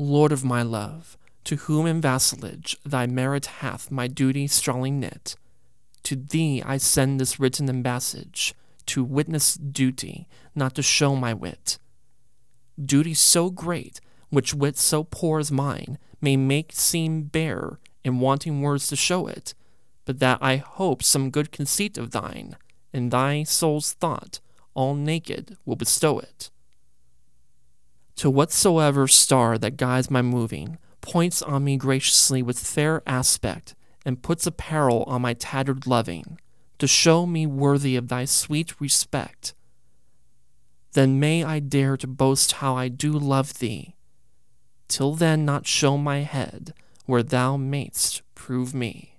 Lord of my love, to whom in vassalage thy merit hath my duty strongly knit, to thee I send this written embassage, to witness duty, not to show my wit. Duty so great, which wit so poor as mine may make seem bare, in wanting words to show it, but that I hope some good conceit of thine, in thy soul's thought, all naked, will bestow it. To whatsoever star that guides my moving, points on me graciously with fair aspect, and puts apparel on my tattered loving, to show me worthy of thy sweet respect. Then may I dare to boast how I do love thee, till then not show my head where thou mayst prove me.